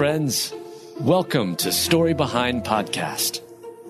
friends. Welcome to Story Behind Podcast.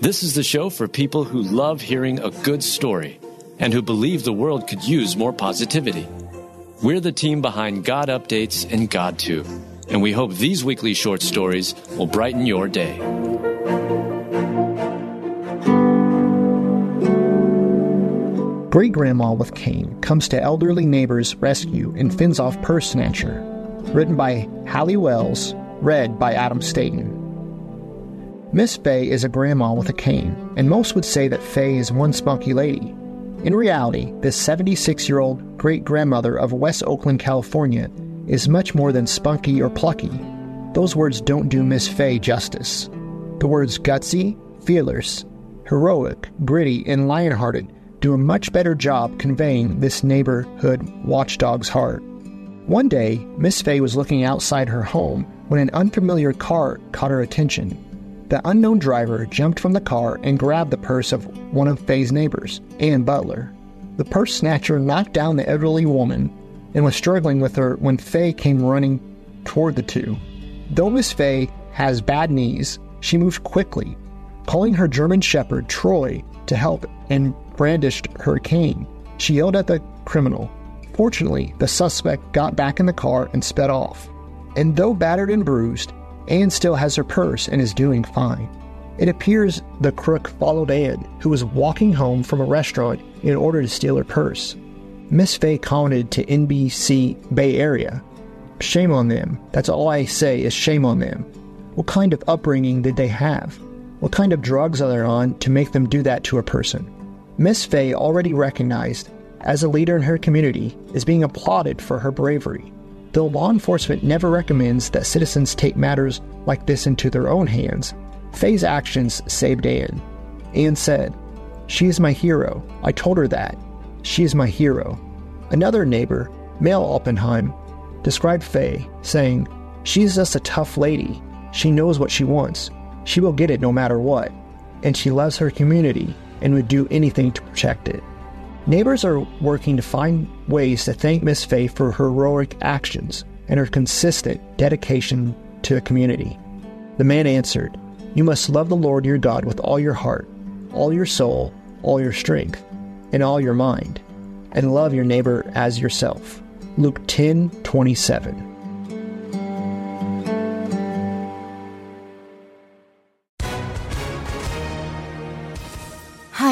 This is the show for people who love hearing a good story and who believe the world could use more positivity. We're the team behind God Updates and GodTube, and we hope these weekly short stories will brighten your day. Great Grandma with Cane comes to elderly neighbor's rescue in Fends Off Purse Snatcher. Written by Hallie Wells, read by Adam Staten. Miss Fay is a grandma with a cane, and most would say that Fay is one spunky lady. In reality, this 76 year old great grandmother of West Oakland, California, is much more than spunky or plucky. Those words don't do Miss Fay justice. The words gutsy, fearless, heroic, gritty, and lion hearted do a much better job conveying this neighborhood watchdog's heart. One day, Miss Fay was looking outside her home when an unfamiliar car caught her attention. The unknown driver jumped from the car and grabbed the purse of one of Fay's neighbors, Ann Butler. The purse snatcher knocked down the elderly woman and was struggling with her when Fay came running toward the two. Though Miss Fay has bad knees, she moved quickly, calling her German shepherd Troy to help and brandished her cane. She yelled at the criminal. Fortunately, the suspect got back in the car and sped off. And though battered and bruised, Anne still has her purse and is doing fine. It appears the crook followed Anne, who was walking home from a restaurant in order to steal her purse. Miss Fay commented to NBC Bay Area, Shame on them. That's all I say is shame on them. What kind of upbringing did they have? What kind of drugs are they on to make them do that to a person? Miss Fay, already recognized as a leader in her community, is being applauded for her bravery. Though law enforcement never recommends that citizens take matters like this into their own hands, Fay's actions saved Anne. Anne said, She is my hero. I told her that. She is my hero. Another neighbor, Mel Oppenheim, described Fay, saying, She is just a tough lady. She knows what she wants. She will get it no matter what. And she loves her community and would do anything to protect it. Neighbors are working to find ways to thank Miss Fay for her heroic actions and her consistent dedication to the community. The man answered, You must love the Lord your God with all your heart, all your soul, all your strength, and all your mind, and love your neighbor as yourself. Luke 10 27.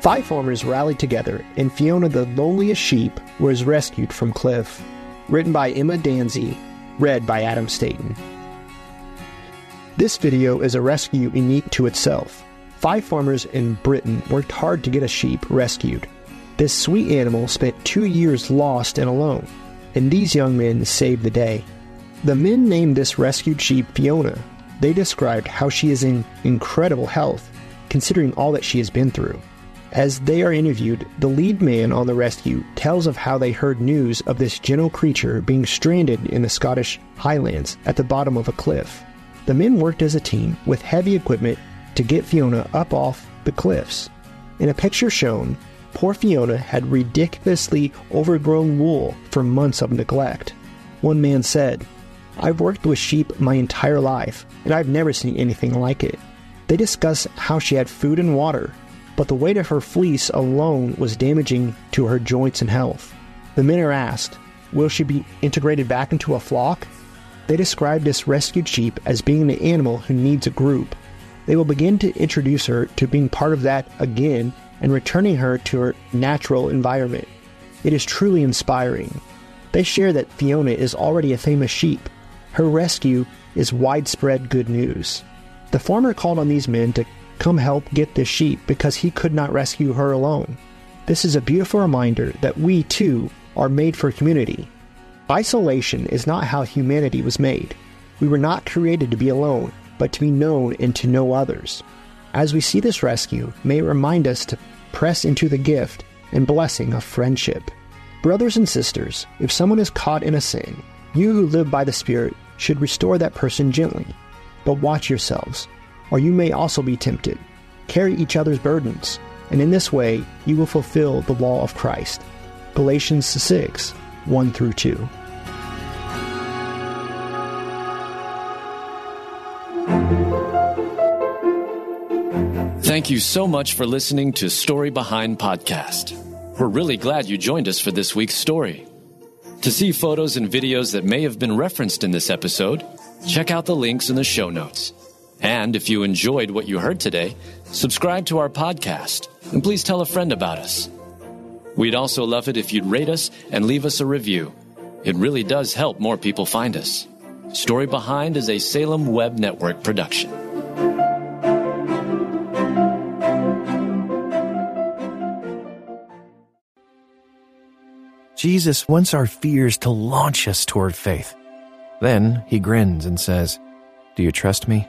Five farmers rallied together, and Fiona the loneliest sheep was rescued from cliff. Written by Emma Danzy, read by Adam Staten. This video is a rescue unique to itself. Five farmers in Britain worked hard to get a sheep rescued. This sweet animal spent two years lost and alone, and these young men saved the day. The men named this rescued sheep Fiona. They described how she is in incredible health, considering all that she has been through. As they are interviewed, the lead man on the rescue tells of how they heard news of this gentle creature being stranded in the Scottish Highlands at the bottom of a cliff. The men worked as a team with heavy equipment to get Fiona up off the cliffs. In a picture shown, poor Fiona had ridiculously overgrown wool from months of neglect. One man said, I've worked with sheep my entire life, and I've never seen anything like it. They discuss how she had food and water, but the weight of her fleece alone was damaging to her joints and health. The men are asked, Will she be integrated back into a flock? They describe this rescued sheep as being the animal who needs a group. They will begin to introduce her to being part of that again and returning her to her natural environment. It is truly inspiring. They share that Fiona is already a famous sheep. Her rescue is widespread good news. The farmer called on these men to come help get this sheep because he could not rescue her alone. This is a beautiful reminder that we too are made for community. Isolation is not how humanity was made. We were not created to be alone, but to be known and to know others. As we see this rescue, may it remind us to press into the gift and blessing of friendship. Brothers and sisters, if someone is caught in a sin, you who live by the Spirit should restore that person gently. But watch yourselves, or you may also be tempted. Carry each other's burdens, and in this way you will fulfill the law of Christ. Galatians 6 1 through 2. Thank you so much for listening to Story Behind Podcast. We're really glad you joined us for this week's story. To see photos and videos that may have been referenced in this episode, check out the links in the show notes. And if you enjoyed what you heard today, subscribe to our podcast and please tell a friend about us. We'd also love it if you'd rate us and leave us a review. It really does help more people find us. Story Behind is a Salem Web Network production. Jesus wants our fears to launch us toward faith. Then he grins and says, Do you trust me?